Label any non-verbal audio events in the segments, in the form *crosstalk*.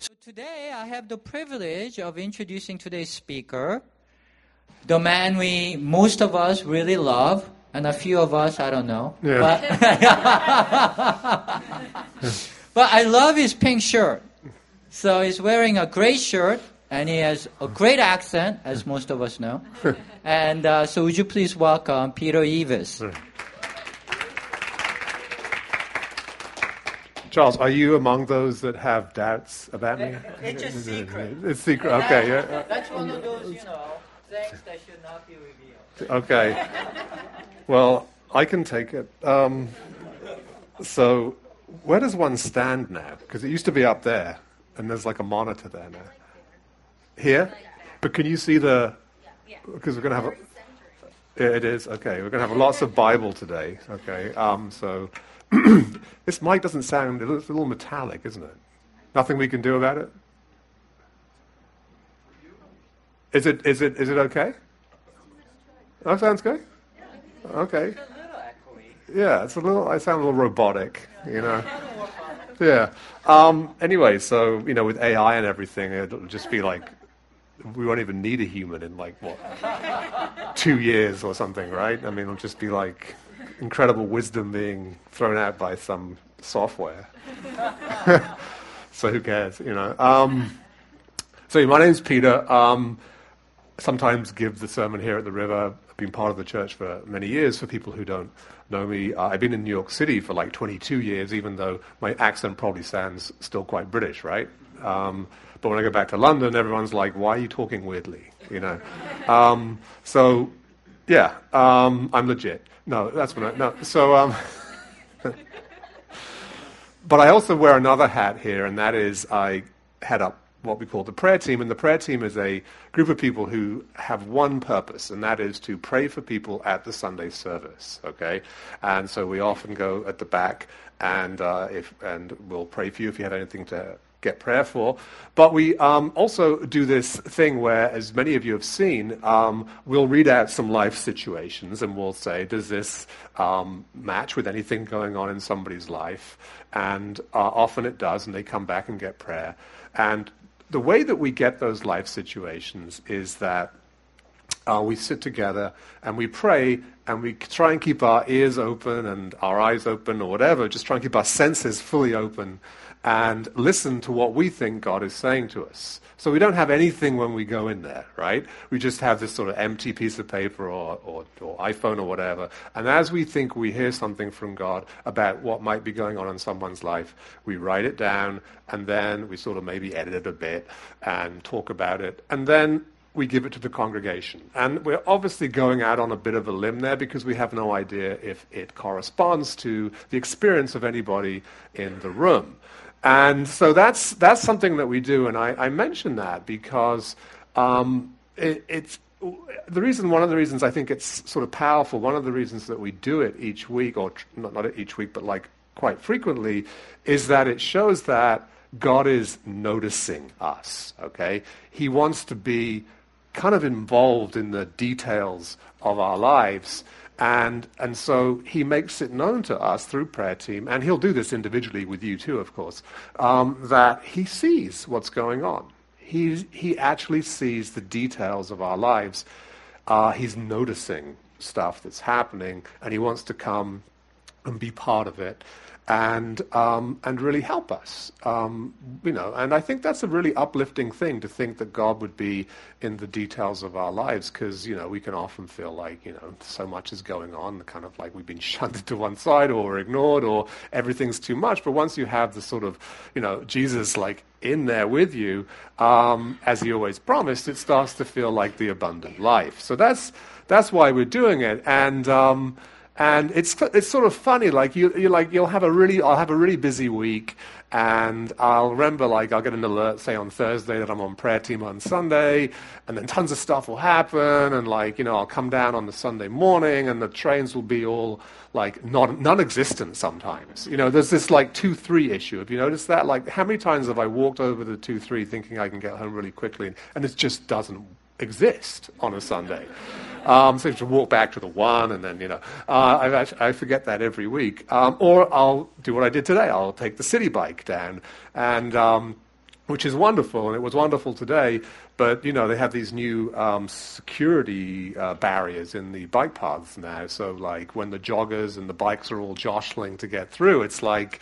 So today I have the privilege of introducing today's speaker, the man we most of us really love, and a few of us I don't know. Yeah. But, *laughs* but I love his pink shirt. So he's wearing a gray shirt and he has a great accent, as most of us know. *laughs* and uh, so would you please welcome Peter Eavis? Charles, are you among those that have doubts about me? It's a secret. It's secret. Okay. Yeah. That's one of those, you know, things that should not be revealed. Okay. Well, I can take it. Um, so, where does one stand now? Because it used to be up there, and there's like a monitor there now. Here, but can you see the? Because we're going to have. A, yeah, it is okay. We're going to have lots of Bible today. Okay. Um, so, *clears throat* this mic doesn't sound. It's a little metallic, isn't it? Nothing we can do about it. Is it? Is it? Is it okay? Oh, sounds good. Okay. Yeah, it's a little. I sound a little robotic, you know. Yeah. Um, anyway, so you know, with AI and everything, it'll just be like we won't even need a human in like what two years or something, right? I mean, it'll just be like incredible wisdom being thrown out by some software. *laughs* so who cares, you know? Um, so my name's Peter. Um, sometimes give the sermon here at the river. I've been part of the church for many years. For people who don't know me, uh, I've been in New York City for like 22 years, even though my accent probably sounds still quite British, right? Um, but when I go back to London, everyone's like, "Why are you talking weirdly?" You know. *laughs* Um, so, yeah, um, I'm legit. No, that's what I, no. So, um, *laughs* but I also wear another hat here, and that is I head up what we call the prayer team. And the prayer team is a group of people who have one purpose, and that is to pray for people at the Sunday service. Okay, and so we often go at the back, and uh, if and we'll pray for you if you have anything to get prayer for. But we um, also do this thing where, as many of you have seen, um, we'll read out some life situations and we'll say, does this um, match with anything going on in somebody's life? And uh, often it does, and they come back and get prayer. And the way that we get those life situations is that uh, we sit together and we pray and we try and keep our ears open and our eyes open or whatever, just try and keep our senses fully open and listen to what we think God is saying to us. So we don't have anything when we go in there, right? We just have this sort of empty piece of paper or, or, or, iPhone or whatever. And as we think we hear something from God about what might be going on in someone's life, we write it down and then we sort of maybe edit it a bit and talk about it. And then we give it to the congregation. And we're obviously going out on a bit of a limb there because we have no idea if it corresponds to the experience of anybody in the room. And so that's, that's something that we do, and I, I mention that because um, it, it's the reason, one of the reasons I think it's sort of powerful, one of the reasons that we do it each week, or not, not each week, but like quite frequently, is that it shows that God is noticing us, okay? He wants to be kind of involved in the details of our lives. And, and so he makes it known to us through prayer team, and he'll do this individually with you too, of course, um, that he sees what's going on. He, he actually sees the details of our lives. Uh, he's noticing stuff that's happening, and he wants to come and be part of it and um, and really help us. Um, you know, and I think that's a really uplifting thing to think that God would be in the details of our lives because you know we can often feel like you know so much is going on, kind of like we've been *laughs* shunted to one side or ignored or everything's too much. But once you have the sort of you know Jesus like in there with you, um, as he always promised, it starts to feel like the abundant life. So that's that's why we're doing it, and. And it's it's sort of funny. Like you you like you'll have a really I'll have a really busy week, and I'll remember like I'll get an alert say on Thursday that I'm on prayer team on Sunday, and then tons of stuff will happen, and like you know I'll come down on the Sunday morning, and the trains will be all like non non-existent sometimes. You know, there's this like two three issue. Have you noticed that? Like how many times have I walked over the two three thinking I can get home really quickly, and it just doesn't exist on a Sunday. Um, so you walk back to the one, and then, you know, uh, actually, i forget that every week. Um, or I'll do what I did today. I'll take the Citi Bike down. And um, which is wonderful, and it was wonderful today. But you know, they have these new um, security uh, barriers in the bike paths now. So, like when the joggers and the bikes are all jostling to get through, it's like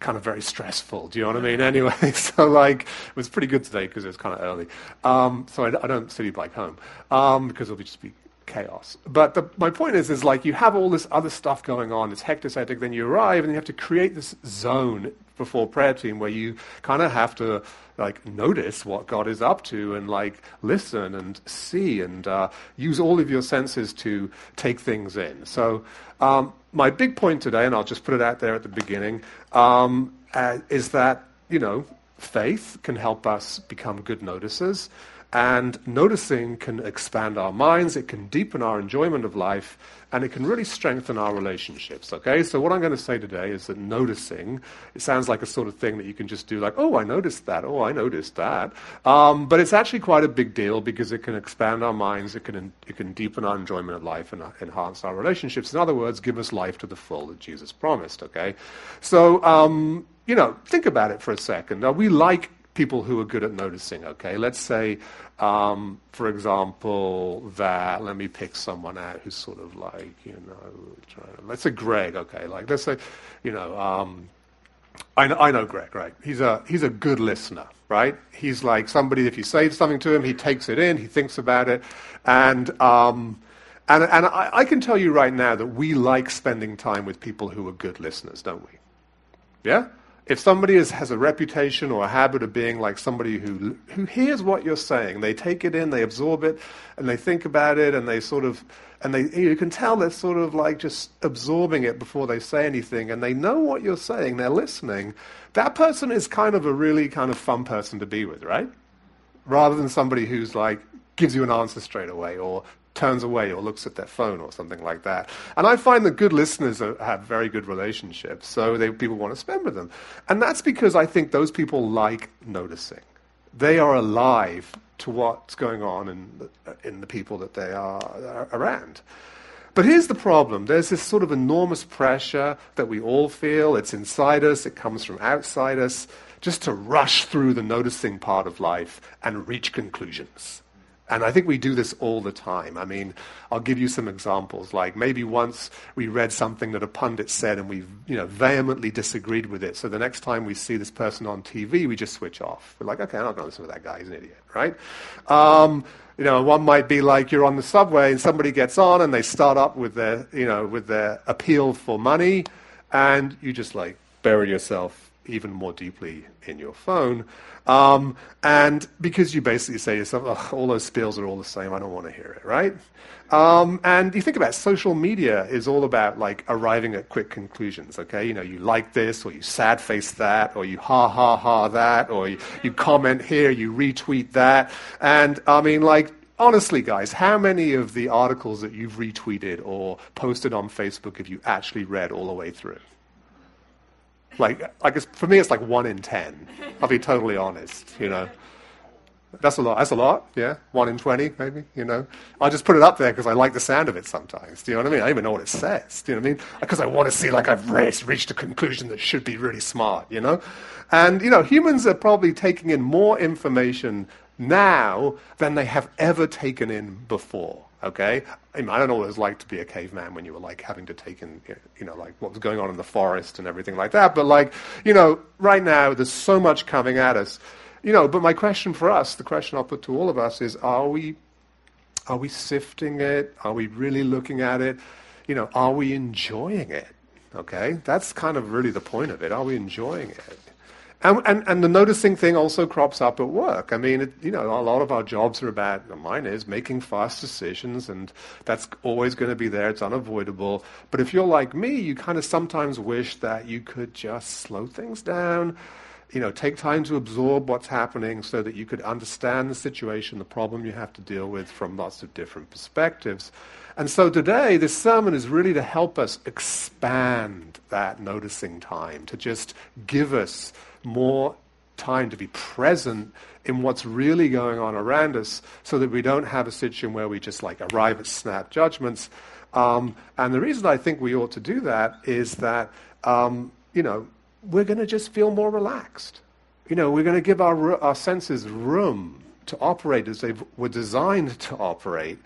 kind of very stressful. Do you know what I mean? *laughs* Anyway, *laughs* so like it was pretty good today because it was kind of early. Um, so I, I, don't Citi Bike home um, because it'll just be chaos. But the, my point is, is like you have all this other stuff going on. It's hectic, hectic. Then you arrive and you have to create this zone before prayer team where you kind of have to like notice what God is up to and like listen and see and uh, use all of your senses to take things in. So um, my big point today, and I'll just put it out there at the beginning, um, uh, is that you know faith can help us become good noticers. And noticing can expand our minds, it can deepen our enjoyment of life, and it can really strengthen our relationships. Okay, so what I'm going to say today is that noticing, it sounds like a sort of thing that you can just do, like, oh, I noticed that, oh, I noticed that. Um, but it's actually quite a big deal because it can expand our minds, it can, it can deepen our enjoyment of life, and uh, enhance our relationships. In other words, give us life to the full that Jesus promised. Okay, so um, you know, think about it for a second. Now, we like people who are good at noticing, okay? Let's say, um, for example, that, let me pick someone out who's sort of like, you know, let's say Greg, okay? Like, let's say, you know, um, I, know, I know Greg, right? He's a, he's a good listener, right? He's like somebody, if you say something to him, he takes it in, he thinks about it, and, um, and, and I, I can tell you right now that we like spending time with people who are good listeners, don't we? Yeah? If somebody is, has a reputation or a habit of being like somebody who, who hears what you're saying, they take it in, they absorb it, and they think about it, and they sort of, and they, you can tell they're sort of like just absorbing it before they say anything, and they know what you're saying, they're listening. That person is kind of a really kind of fun person to be with, right? Rather than somebody who's like, gives you an answer straight away or turns away or looks at their phone or something like that. And I find that good listeners are, have very good relationships, so they, people want to spend with them. And that's because I think those people like noticing. They are alive to what's going on in the, in the people that they are, are around. But here's the problem there's this sort of enormous pressure that we all feel. It's inside us, it comes from outside us, just to rush through the noticing part of life and reach conclusions. And I think we do this all the time. I mean, I'll give you some examples. Like maybe once we read something that a pundit said and we, you know, vehemently disagreed with it. So the next time we see this person on TV, we just switch off. We're like, okay, I'm not going to listen to that guy. He's an idiot, right? Um, you know, one might be like you're on the subway and somebody gets on and they start up with their, you know, with their appeal for money, and you just like bury yourself even more deeply in your phone. Um, and because you basically say to yourself, all those spills are all the same, I don't want to hear it, right? Um, and you think about it, social media is all about like arriving at quick conclusions, okay? You know, you like this, or you sad face that, or you ha ha ha that, or you, you comment here, you retweet that. And I mean, like, honestly, guys, how many of the articles that you've retweeted or posted on Facebook have you actually read all the way through? Like, I guess for me, it's like one in ten. I'll be totally honest, you know. That's a lot. That's a lot, yeah. One in 20, maybe, you know. I just put it up there because I like the sound of it sometimes. Do you know what I mean? I don't even know what it says. Do you know what I mean? Because I want to see like I've reached a conclusion that should be really smart, you know? And, you know, humans are probably taking in more information now than they have ever taken in before. Okay, I, mean, I don't know what it was like to be a caveman when you were like having to take in, you know, like what was going on in the forest and everything like that. But like, you know, right now there's so much coming at us, you know. But my question for us, the question I'll put to all of us is: Are we, are we sifting it? Are we really looking at it? You know, are we enjoying it? Okay, that's kind of really the point of it. Are we enjoying it? And, and, and the noticing thing also crops up at work. I mean, it, you know, a lot of our jobs are about, mine is, making fast decisions, and that's always going to be there. It's unavoidable. But if you're like me, you kind of sometimes wish that you could just slow things down, you know, take time to absorb what's happening so that you could understand the situation, the problem you have to deal with from lots of different perspectives. And so today, this sermon is really to help us expand that noticing time, to just give us more time to be present in what's really going on around us so that we don't have a situation where we just like arrive at snap judgments. Um, and the reason I think we ought to do that is that, um, you know, we're going to just feel more relaxed. You know, we're going to give our, our senses room to operate as they were designed to operate.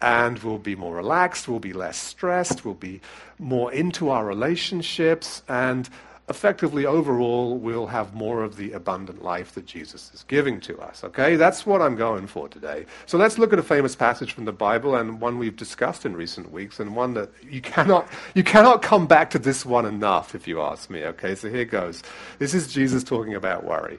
And we'll be more relaxed, we'll be less stressed, we'll be more into our relationships, and effectively overall we'll have more of the abundant life that Jesus is giving to us. Okay? That's what I'm going for today. So let's look at a famous passage from the Bible and one we've discussed in recent weeks and one that you cannot you cannot come back to this one enough if you ask me. Okay? So here goes. This is Jesus talking about worry.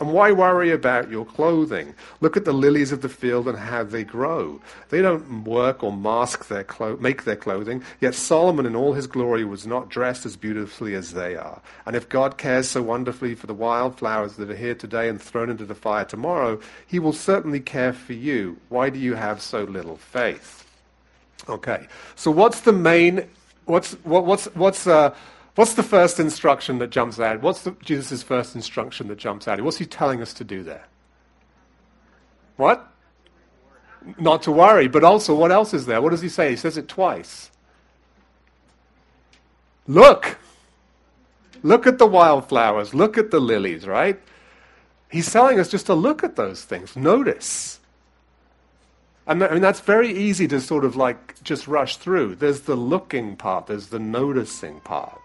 And why worry about your clothing? Look at the lilies of the field and how they grow. They don't work or mask their clo- make their clothing, yet Solomon in all his glory was not dressed as beautifully as they are. And if God cares so wonderfully for the wildflowers that are here today and thrown into the fire tomorrow, he will certainly care for you. Why do you have so little faith? Okay. So what's the main what's what, what's what's uh What's the first instruction that jumps out? What's Jesus' first instruction that jumps out? What's he telling us to do there? What? Not to worry, but also what else is there? What does he say? He says it twice. Look. Look at the wildflowers. Look at the lilies, right? He's telling us just to look at those things. Notice. And I mean, that's very easy to sort of like just rush through. There's the looking part, there's the noticing part.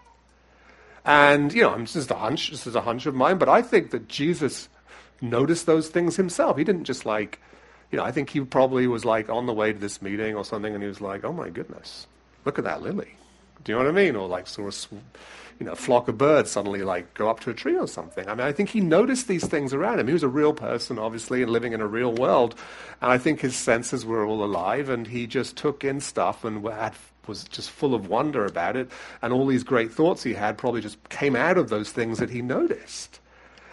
And, you know, this is a hunch, this is a hunch of mine, but I think that Jesus noticed those things himself. He didn't just like, you know, I think he probably was like on the way to this meeting or something and he was like, oh my goodness, look at that lily. Do you know what I mean? Or like sort of, you know, a flock of birds suddenly like go up to a tree or something. I mean, I think he noticed these things around him. He was a real person, obviously, and living in a real world. And I think his senses were all alive and he just took in stuff and had was just full of wonder about it, and all these great thoughts he had probably just came out of those things that he noticed.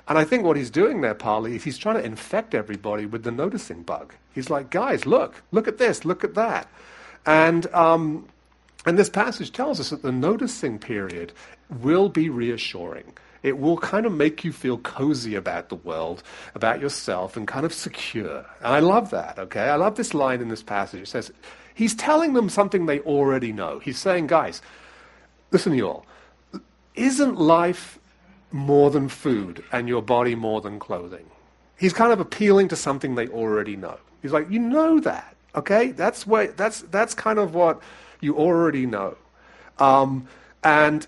And I think what he's doing there, partly, is he's trying to infect everybody with the noticing bug. He's like, guys, look, look at this, look at that. And, um, and this passage tells us that the noticing period will be reassuring. It will kind of make you feel cozy about the world, about yourself, and kind of secure. And I love that, okay? I love this line in this passage. It says, He's telling them something they already know. He's saying, guys, listen, you all, isn't life more than food and your body more than clothing? He's kind of appealing to something they already know. He's like, you know that, okay? That's what, that's that's kind of what you already know, um, and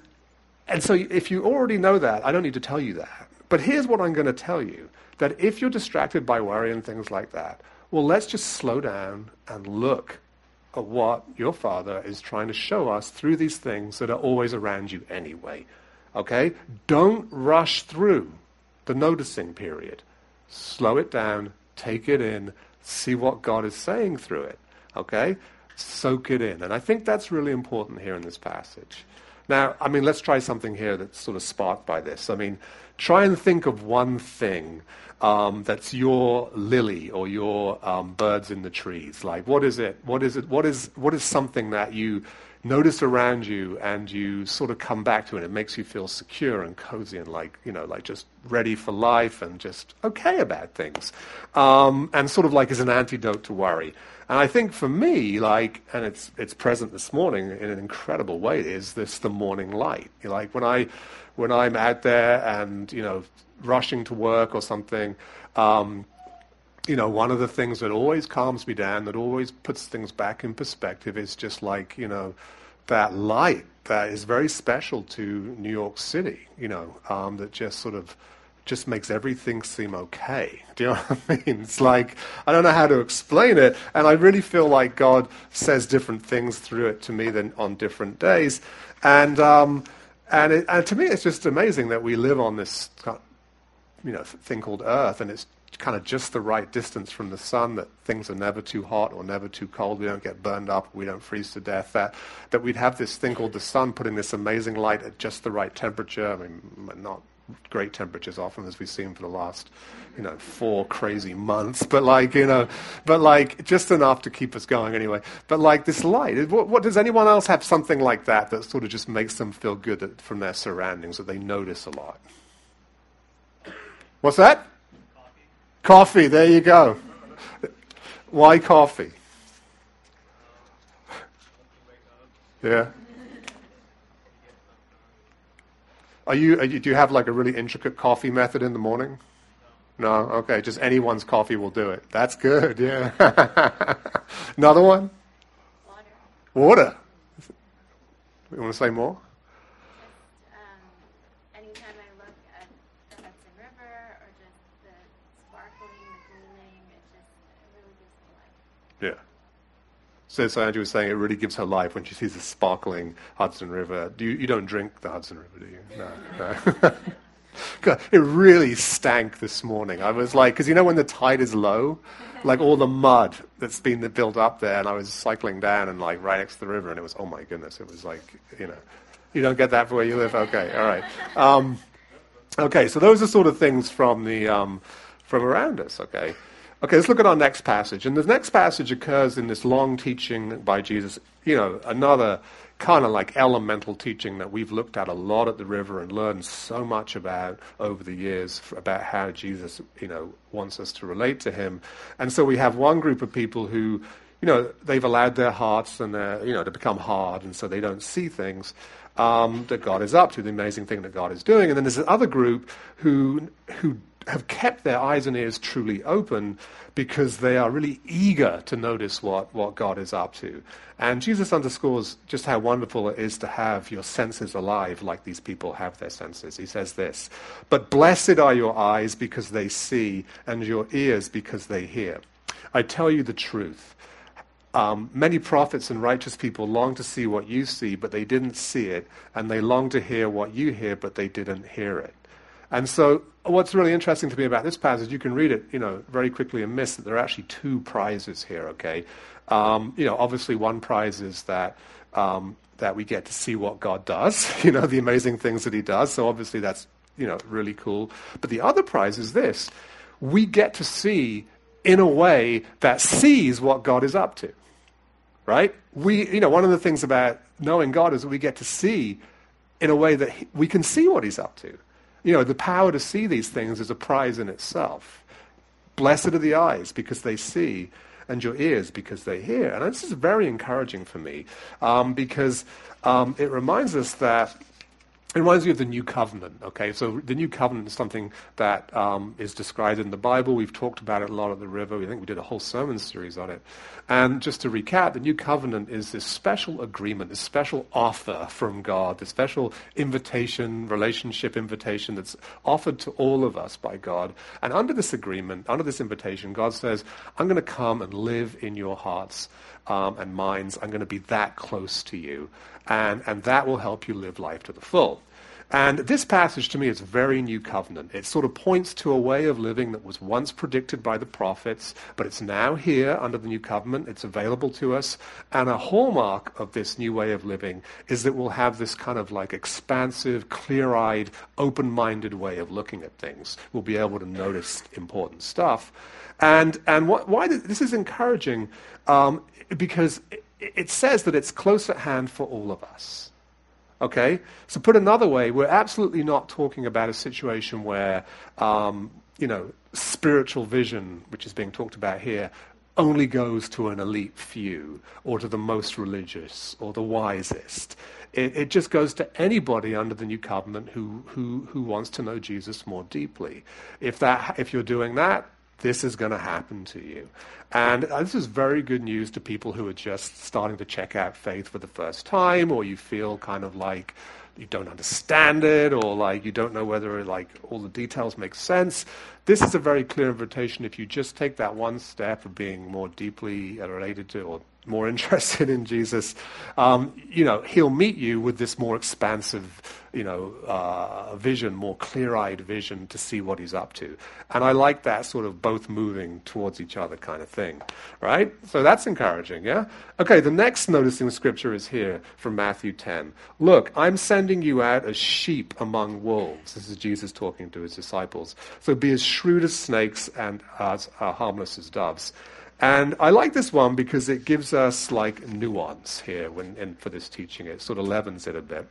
and so if you already know that, I don't need to tell you that. But here's what I'm going to tell you: that if you're distracted by worry and things like that, well, let's just slow down and look of what your Father is trying to show us through these things that are always around you anyway. Okay? Don't rush through the noticing period. Slow it down, take it in, see what God is saying through it. Okay? Soak it in. And I think that's really important here in this passage. Now, I mean, let's try something here that's sort of sparked by this. I mean, try and think of one thing um, that's your lily or your um, birds in the trees? Like, what is it? What is it? What is what is something that you notice around you and you sort of come back to, and it makes you feel secure and cozy and like you know, like just ready for life and just okay about things, um, and sort of like as an antidote to worry. And I think for me, like, and it's it's present this morning in an incredible way. Is this the morning light? Like when I when I'm out there and you know rushing to work or something, um, you know, one of the things that always calms me down, that always puts things back in perspective, is just like you know that light that is very special to New York City. You know, um, that just sort of just makes everything seem okay. Do you know what I mean? It's like, I don't know how to explain it, and I really feel like God says different things through it to me than on different days. And, um, and, it, and to me, it's just amazing that we live on this you know, thing called Earth, and it's kind of just the right distance from the sun that things are never too hot or never too cold. We don't get burned up. We don't freeze to death. That, that we'd have this thing called the sun putting this amazing light at just the right temperature. I mean, not great temperatures often, as we've seen for the last, you know, four crazy months. But like, you know, but like just enough to keep us going anyway. But like this light, what, what does anyone else have something like that that sort of just makes them feel good that, from their surroundings that they notice a lot? What's that? Coffee. Coffee there you go. Why coffee? Yeah. Are you, are you, do you have like a really intricate coffee method in the morning? No? Okay, just anyone's coffee will do it. That's good, yeah. *laughs* Another one? Water. Water. You want to say more? Just, um, anytime I look at the Hudson River or just the sparkling, the gleaming, it just it really gives me life. Yeah. So, so Andrew was saying it really gives her life when she sees the sparkling Hudson River. Do you, you don't drink the Hudson River, do you? No. no. *laughs* God, it really stank this morning. I was like, because you know when the tide is low, like all the mud that's been built up there, and I was cycling down and like right next to the river, and it was, oh my goodness, it was like, you know, you don't get that for where you live. Okay, all right. Um, okay, so those are sort of things from the um, from around us. Okay. Okay, let's look at our next passage. And the next passage occurs in this long teaching by Jesus, you know, another kind of like elemental teaching that we've looked at a lot at the river and learned so much about over the years about how Jesus, you know, wants us to relate to him. And so we have one group of people who, you know, they've allowed their hearts and their, you know, to become hard, and so they don't see things um, that God is up to, the amazing thing that God is doing. And then there's another group who who have kept their eyes and ears truly open because they are really eager to notice what, what God is up to. And Jesus underscores just how wonderful it is to have your senses alive like these people have their senses. He says this But blessed are your eyes because they see, and your ears because they hear. I tell you the truth. Um, many prophets and righteous people long to see what you see, but they didn't see it, and they long to hear what you hear, but they didn't hear it. And so, what's really interesting to me about this passage, you can read it, you know, very quickly and miss that there are actually two prizes here. Okay, um, you know, obviously one prize is that um, that we get to see what God does, *laughs* you know, the amazing things that He does. So obviously that's you know really cool. But the other prize is this: we get to see in a way that sees what God is up to. Right? We, you know, one of the things about knowing God is that we get to see in a way that he, we can see what He's up to. You know, the power to see these things is a prize in itself. Blessed are the eyes because they see, and your ears because they hear. And this is very encouraging for me um, because um, it reminds us that it reminds me of the new covenant. Okay, so the new covenant is something that um, is described in the Bible. We've talked about it a lot at the river. We think we did a whole sermon series on it. And just to recap, the new covenant is this special agreement, this special offer from God, this special invitation, relationship invitation that's offered to all of us by God. And under this agreement, under this invitation, God says, "I'm going to come and live in your hearts." Um, and minds, I'm going to be that close to you and, and that will help you live life to the full. And this passage to me is very new covenant. It sort of points to a way of living that was once predicted by the prophets, but it's now here under the new covenant. It's available to us. And a hallmark of this new way of living is that we'll have this kind of like expansive, clear eyed, open minded way of looking at things. We'll be able to notice important stuff. And, and what, why this is encouraging um, because it, it says that it's close at hand for all of us. Okay? So, put another way, we're absolutely not talking about a situation where, um, you know, spiritual vision, which is being talked about here, only goes to an elite few or to the most religious or the wisest. It, it, just goes to anybody under the new covenant who, who, who wants to know Jesus more deeply. If, that, if you're doing that, this is going to happen to you. And uh, this is very good news to people who are just starting to check out faith for the first time, or you feel kind of like you don't understand it, or like you don't know whether like all the details make sense. This is a very clear invitation. If you just take that one step of being more deeply related to, or more *laughs* interested in Jesus, um, you know, he'll meet you with this more expansive, you know, uh, vision, more clear-eyed vision to see what he's up to. And I like that sort of both moving towards each other kind of thing, right? So that's encouraging, yeah? Okay, the next noticing scripture is here from Matthew 10. Look, I'm sending you out as sheep among wolves. This is Jesus talking to his disciples. So be as shrewd as snakes and as uh, harmless as doves. And I like this one because it gives us like nuance here when, in, for this teaching. It sort of leavens it a bit.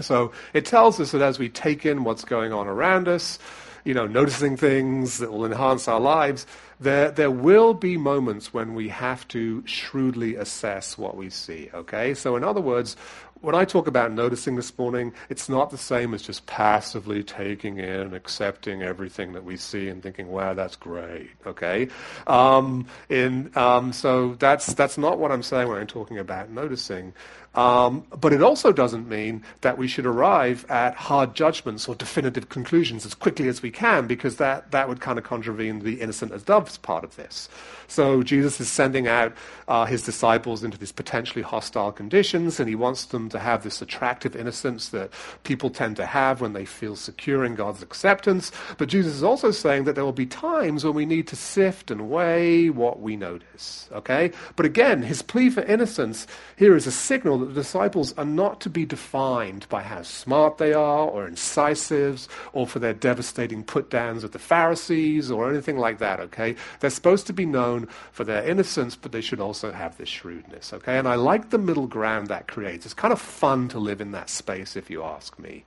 So it tells us that as we take in what's going on around us, you know, noticing things that will enhance our lives, there, there will be moments when we have to shrewdly assess what we see, okay? So in other words, when I talk about noticing this morning, it's not the same as just passively taking in, accepting everything that we see and thinking, wow, that's great, okay? Um, in, um, so that's, that's not what I'm saying when I'm talking about noticing. Um, but it also doesn't mean that we should arrive at hard judgments or definitive conclusions as quickly as we can, because that, that would kind of contravene the innocent as doves part of this. So Jesus is sending out uh, his disciples into these potentially hostile conditions, and he wants them to have this attractive innocence that people tend to have when they feel secure in God's acceptance. But Jesus is also saying that there will be times when we need to sift and weigh what we notice. Okay? But again, his plea for innocence here is a signal that the disciples are not to be defined by how smart they are or incisive or for their devastating put downs of the Pharisees or anything like that. Okay? They're supposed to be known for their innocence, but they should also have this shrewdness. Okay? And I like the middle ground that creates. It's kind of fun to live in that space, if you ask me.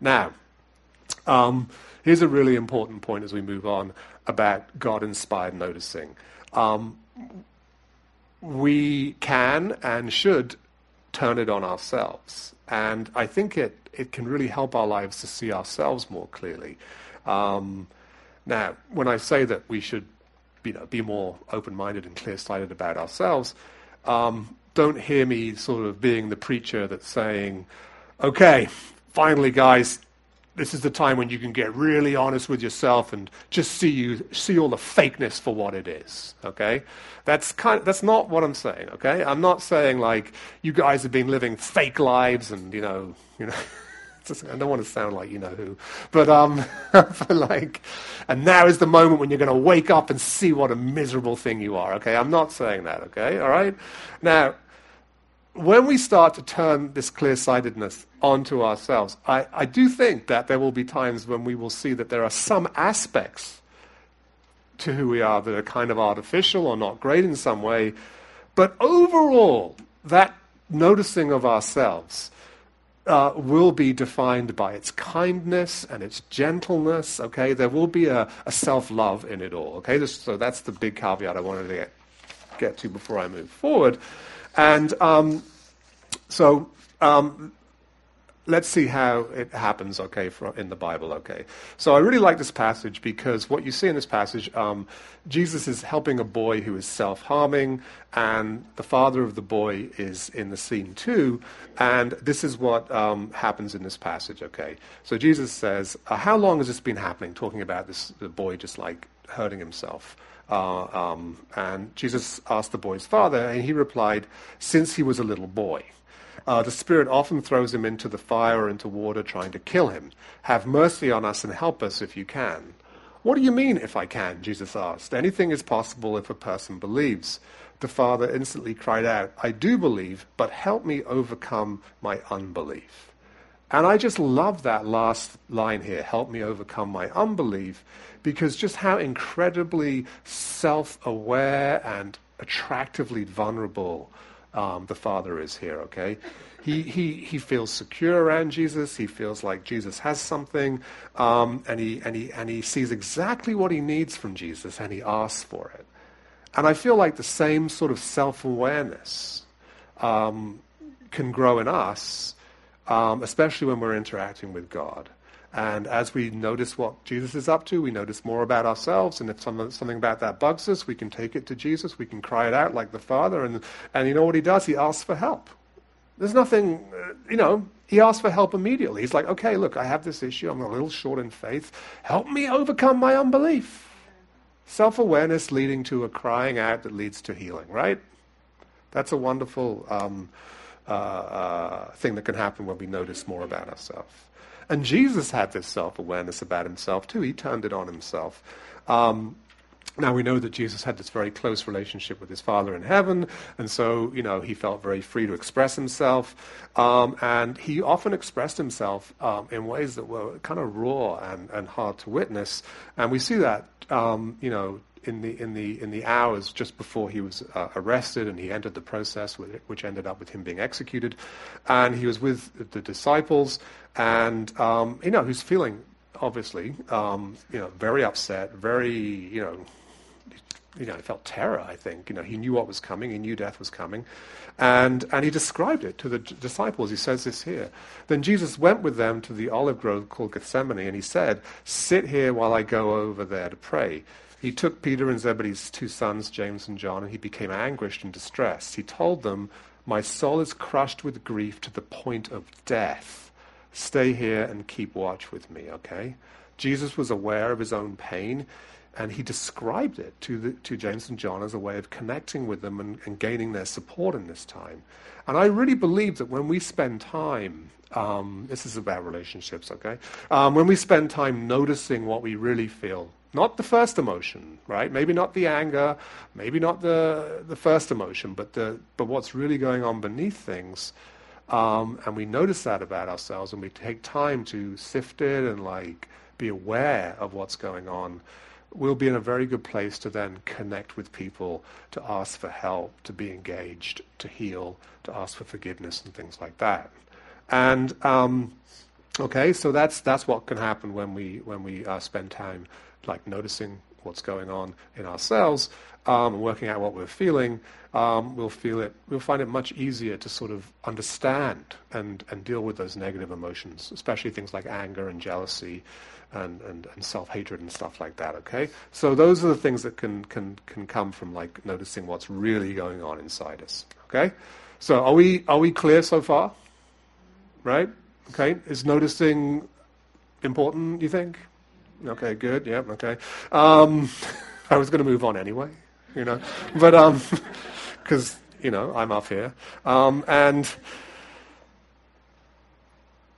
Now, um, here's a really important point as we move on about God inspired noticing. Um, we can and should turn it on ourselves. And I think it, it can really help our lives to see ourselves more clearly. Um, now, when I say that we should you know, be more open minded and clear sighted about ourselves, um, don't hear me sort of being the preacher that's saying, okay, finally, guys, this is the time when you can get really honest with yourself and just see you see all the fakeness for what it is. Okay, that's kind. Of, that's not what I'm saying. Okay, I'm not saying like you guys have been living fake lives and you know you know. *laughs* I don't want to sound like you know who, but um, *laughs* like, and now is the moment when you're going to wake up and see what a miserable thing you are. Okay, I'm not saying that. Okay, all right. Now, when we start to turn this clear sightedness onto ourselves, I, I do think that there will be times when we will see that there are some aspects to who we are that are kind of artificial or not great in some way. But overall, that noticing of ourselves uh, will be defined by its kindness and its gentleness. Okay, there will be a, a self-love in it all. Okay, so that's the big caveat I wanted to get, get to before I move forward. And um, so um, let's see how it happens, okay, for, in the Bible, okay. So I really like this passage because what you see in this passage, um, Jesus is helping a boy who is self-harming, and the father of the boy is in the scene too, and this is what um, happens in this passage, okay. So Jesus says, uh, how long has this been happening, talking about this the boy just like hurting himself? Uh, um, and Jesus asked the boy's father, and he replied, Since he was a little boy. Uh, the Spirit often throws him into the fire or into water trying to kill him. Have mercy on us and help us if you can. What do you mean, if I can? Jesus asked. Anything is possible if a person believes. The father instantly cried out, I do believe, but help me overcome my unbelief. And I just love that last line here, help me overcome my unbelief, because just how incredibly self aware and attractively vulnerable um, the Father is here, okay? He, he, he feels secure around Jesus. He feels like Jesus has something, um, and, he, and, he, and he sees exactly what he needs from Jesus, and he asks for it. And I feel like the same sort of self awareness um, can grow in us um, especially when we're interacting with God. And as we notice what Jesus is up to, we notice more about ourselves. And if something, something about that bugs us, we can take it to Jesus. We can cry it out like the Father. And, and you know what he does? He asks for help. There's nothing, uh, you know, he asks for help immediately. He's like, okay, look, I have this issue. I'm a little short in faith. Help me overcome my unbelief. Self awareness leading to a crying out that leads to healing, right? That's a wonderful um, uh, uh, thing that can happen when we notice more about ourselves. And Jesus had this self awareness about himself too. He turned it on himself. Um, now we know that Jesus had this very close relationship with his Father in heaven, and so you know he felt very free to express himself, um, and he often expressed himself um, in ways that were kind of raw and, and hard to witness, and we see that um, you know in the in the in the hours just before he was uh, arrested and he entered the process with it, which ended up with him being executed, and he was with the disciples, and um, you know he's feeling obviously um, you know very upset, very you know you know, he felt terror, I think. You know, he knew what was coming. He knew death was coming. And, and he described it to the disciples. He says this here. Then Jesus went with them to the olive grove called Gethsemane, and he said, Sit here while I go over there to pray. He took Peter and Zebedee's two sons, James and John, and he became anguished and distressed. He told them, My soul is crushed with grief to the point of death. Stay here and keep watch with me, okay? Jesus was aware of his own pain and he described it to, the, to James and John as a way of connecting with them and, and gaining their support in this time. And I really believe that when we spend time, um, this is about relationships, okay? Um, when we spend time noticing what we really feel, not the first emotion, right? Maybe not the anger, maybe not the, the first emotion, but, the, but what's really going on beneath things. Um, and we notice that about ourselves and we take time to sift it and like be aware of what's going on we'll be in a very good place to then connect with people, to ask for help, to be engaged, to heal, to ask for forgiveness and things like that. And um, okay, so that's that's what can happen when we when we uh, spend time like noticing what's going on in ourselves, um, working out what we're feeling. Um, we'll feel it. We'll find it much easier to sort of understand and and deal with those negative emotions, especially things like anger and jealousy and, and, and self-hatred and stuff like that, okay? So those are the things that can, can, can come from like noticing what's really going on inside us, okay? So are we, are we clear so far? Right? Okay, is noticing important, you think? Okay, good, yeah, okay. Um, *laughs* I was going to move on anyway, you know, but, um, *laughs* because, you know, I'm up here. Um, and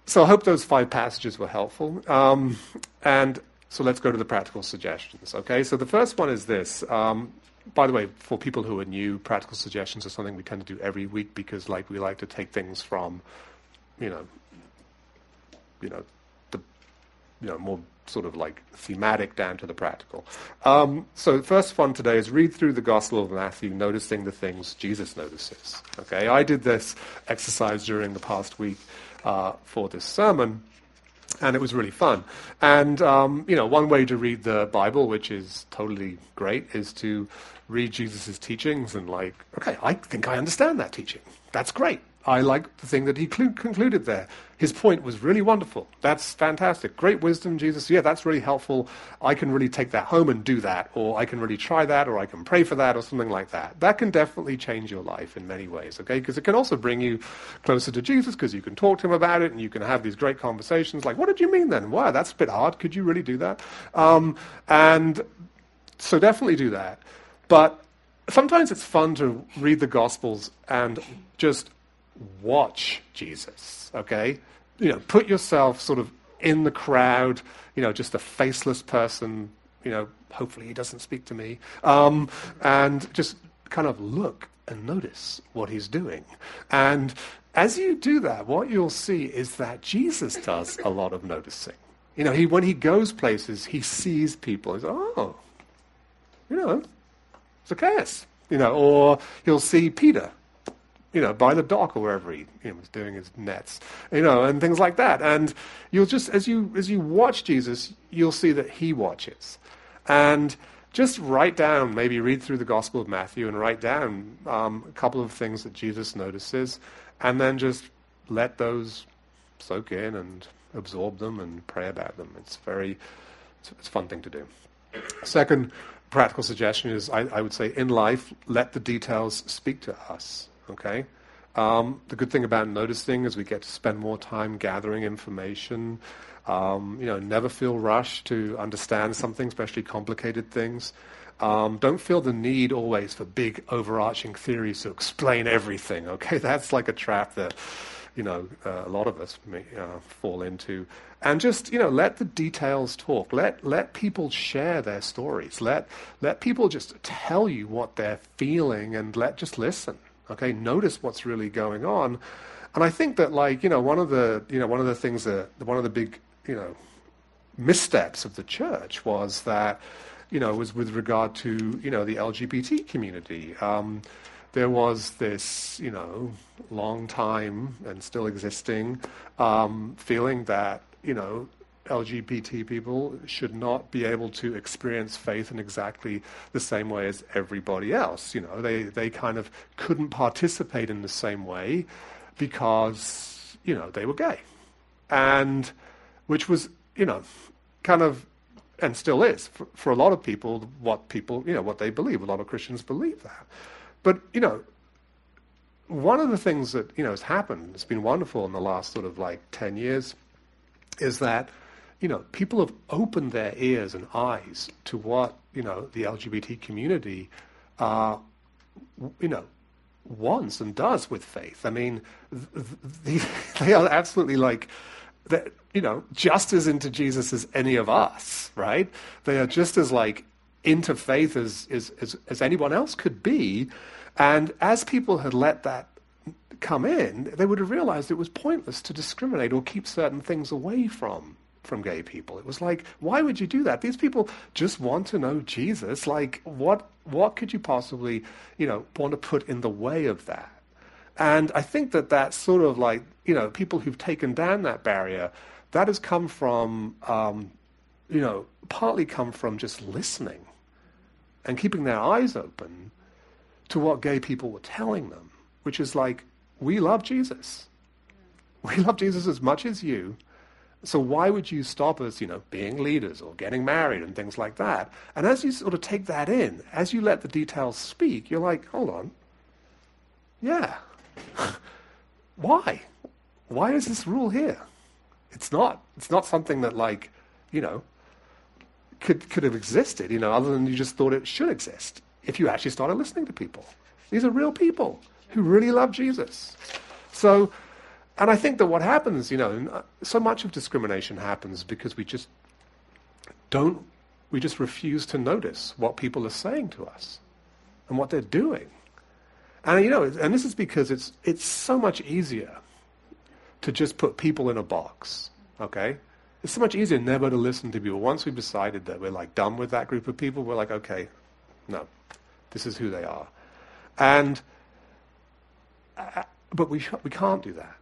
so I hope those five passages were helpful. Um, and so let's go to the practical suggestions. Okay, so the first one is this. Um, by the way, for people who are new, practical suggestions are something we tend to do every week because, like, we like to take things from, you know, you know, the, you know, more sort of like thematic down to the practical. Um, so the first one today is read through the Gospel of Matthew, noticing the things Jesus notices. Okay, I did this exercise during the past week uh, for this sermon. And it was really fun. And, um, you know, one way to read the Bible, which is totally great, is to read Jesus' teachings and, like, okay, I think I understand that teaching. That's great. I like the thing that he cl- concluded there. His point was really wonderful. That's fantastic. Great wisdom, Jesus. Yeah, that's really helpful. I can really take that home and do that, or I can really try that, or I can pray for that, or something like that. That can definitely change your life in many ways, okay? Because it can also bring you closer to Jesus because you can talk to him about it and you can have these great conversations like, what did you mean then? Wow, that's a bit hard. Could you really do that? Um, and so definitely do that. But sometimes it's fun to read the Gospels and just watch Jesus, okay? You know, put yourself sort of in the crowd, you know, just a faceless person, you know, hopefully he doesn't speak to me, um, and just kind of look and notice what he's doing. And as you do that, what you'll see is that Jesus does a lot of noticing. You know, he, when he goes places, he sees people. He's, oh, you know, Zacchaeus. You know, or he'll see Peter you know, by the dock or wherever he you know, was doing his nets, you know, and things like that. And you'll just, as you, as you watch Jesus, you'll see that he watches. And just write down, maybe read through the Gospel of Matthew and write down um, a couple of things that Jesus notices, and then just let those soak in and absorb them and pray about them. It's very, it's, it's a fun thing to do. Second practical suggestion is I, I would say in life, let the details speak to us. Okay? Um, the good thing about noticing is we get to spend more time gathering information. Um, you know, never feel rushed to understand something, especially complicated things. Um, don't feel the need always for big overarching theories to explain everything. Okay, *laughs* that's like a trap that you know uh, a lot of us may uh, fall into. And just you know, let the details talk. Let let people share their stories. Let let people just tell you what they're feeling, and let just listen. Okay, notice what's really going on. And I think that like you know one of the you know one of the things that one of the big you know missteps of the church was that you know, was with regard to, you know, the LGBT community. Um, there was this, you know, long time and still existing um, feeling that, you know, LGBT people should not be able to experience faith in exactly the same way as everybody else. You know, they, they kind of couldn't participate in the same way because, you know, they were gay. And which was, you know, kind of and still is for, for, a lot of people what people you know what they believe a lot of christians believe that but you know one of the things that you know has happened it's been wonderful in the last sort of like 10 years is that you know people have opened their ears and eyes to what you know the lgbt community uh, you know wants and does with faith i mean th- th- *laughs* they are absolutely like you know, just as into Jesus as any of us, right? They are just as like into faith as, as, as, as anyone else could be. And as people had let that come in, they would have realized it was pointless to discriminate or keep certain things away from from gay people. It was like, why would you do that? These people just want to know Jesus. Like, what what could you possibly, you know, want to put in the way of that? And I think that that's sort of like, you know, people who've taken down that barrier, that has come from, um, you know, partly come from just listening and keeping their eyes open to what gay people were telling them, which is like, we love Jesus. We love Jesus as much as you. So why would you stop us, you know, being leaders or getting married and things like that? And as you sort of take that in, as you let the details speak, you're like, hold on. Yeah, *laughs* Why? Why is this rule here? It's not. It's not something that, like, you know, could could have existed, you know, other than you just thought it should exist. If you actually started listening to people, these are real people who really love Jesus. So, and I think that what happens, you know, so much of discrimination happens because we just don't, we just refuse to notice what people are saying to us and what they're doing. And you know, and this is because it's it's so much easier to just put people in a box. Okay, it's so much easier never to listen to people. Once we've decided that we're like done with that group of people, we're like, okay, no, this is who they are, and uh, but we we can't do that.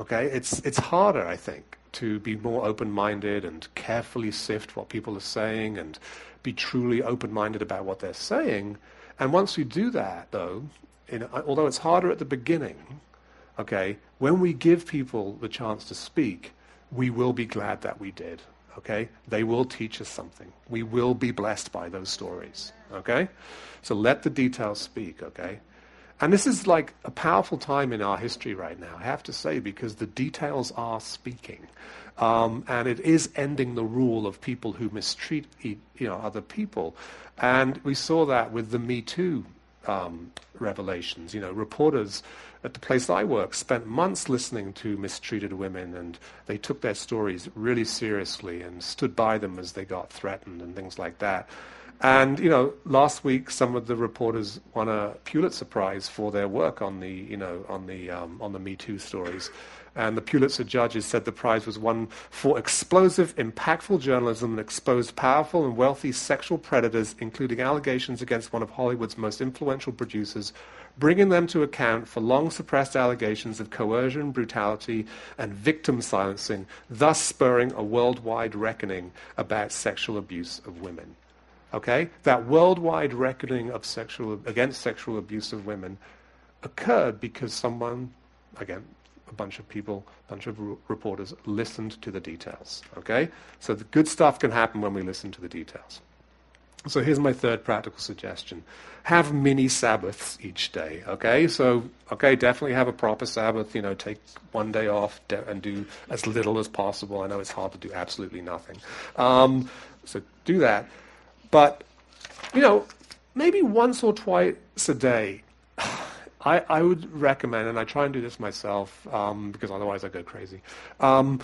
Okay, it's it's harder, I think, to be more open-minded and carefully sift what people are saying and be truly open-minded about what they're saying. And once we do that, though, in, although it's harder at the beginning, okay, when we give people the chance to speak, we will be glad that we did. Okay? They will teach us something. We will be blessed by those stories. Okay? So let the details speak, okay? And this is like a powerful time in our history right now, I have to say, because the details are speaking. Um, and it is ending the rule of people who mistreat you know, other people. And we saw that with the Me Too um, revelations. You know, reporters at the place I work spent months listening to mistreated women, and they took their stories really seriously and stood by them as they got threatened and things like that. And you know, last week some of the reporters won a Pulitzer Prize for their work on the you know on the um, on the Me Too stories. And the Pulitzer judges said the prize was won for explosive, impactful journalism that exposed powerful and wealthy sexual predators, including allegations against one of Hollywood's most influential producers, bringing them to account for long suppressed allegations of coercion, brutality, and victim silencing, thus spurring a worldwide reckoning about sexual abuse of women. Okay? That worldwide reckoning of sexual, against sexual abuse of women occurred because someone, again, a bunch of people, a bunch of reporters listened to the details. Okay? So the good stuff can happen when we listen to the details. So here's my third practical suggestion. Have mini Sabbaths each day, okay? So, okay, definitely have a proper Sabbath, you know, take one day off de- and do as little as possible. I know it's hard to do absolutely nothing. Um, so do that. But you know, maybe once or twice a day, *sighs* I, I would recommend, and I try and do this myself um, because otherwise I go crazy. Um,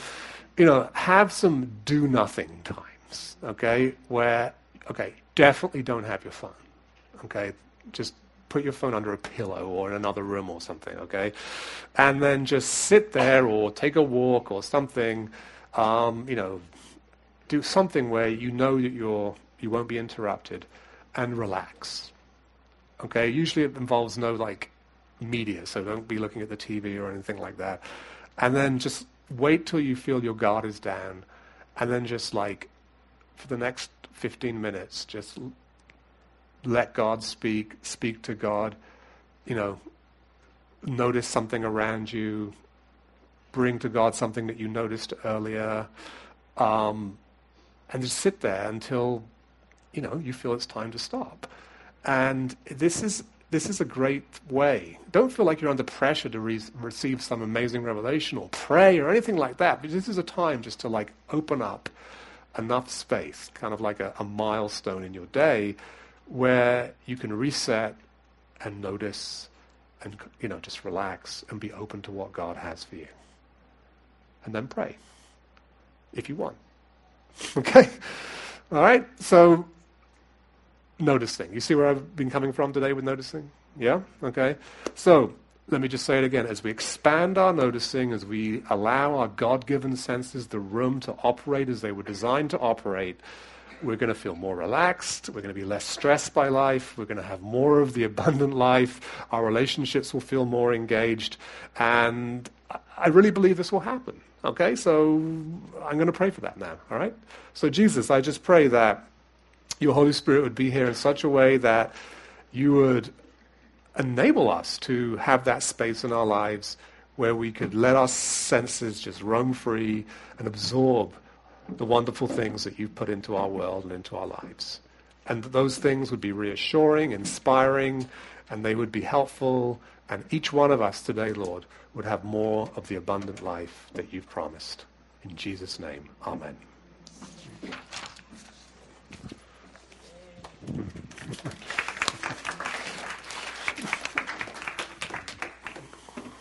you know, have some do nothing times, okay, where, okay, definitely don't have your phone, okay, just put your phone under a pillow or in another room or something, okay, and then just sit there or take a walk or something, um, you know, do something where you know that you're you won't be interrupted, and relax. Okay, usually it involves no like media, so don't be looking at the TV or anything like that, and then just wait till you feel your guard is down, and then just like for the next 15 minutes, just let God speak, speak to God, you know, notice something around you, bring to God something that you noticed earlier, um, and just sit there until, you know, you feel it's time to stop. And this is this is a great way. Don't feel like you're under pressure to re- receive some amazing revelation or pray or anything like that. But this is a time just to like open up enough space, kind of like a, a milestone in your day, where you can reset and notice and you know just relax and be open to what God has for you. And then pray if you want. *laughs* okay? All right? So noticing. You see where I've been coming from today with noticing? Yeah? Okay? So let me just say it again. As we expand our noticing, as we allow our God given senses the room to operate as they were designed to operate, we're going to feel more relaxed. We're going to be less stressed by life. We're going to have more of the *laughs* abundant life. Our relationships will feel more engaged. And I really believe this will happen. Okay? So I'm going to pray for that now. All right? So, Jesus, I just pray that your Holy Spirit would be here in such a way that you would enable us to have that space in our lives where we could let our senses just roam free and absorb the wonderful things that you've put into our world and into our lives. And those things would be reassuring, inspiring, and they would be helpful. And each one of us today, Lord, would have more of the abundant life that you've promised. In Jesus' name, amen. Thank you.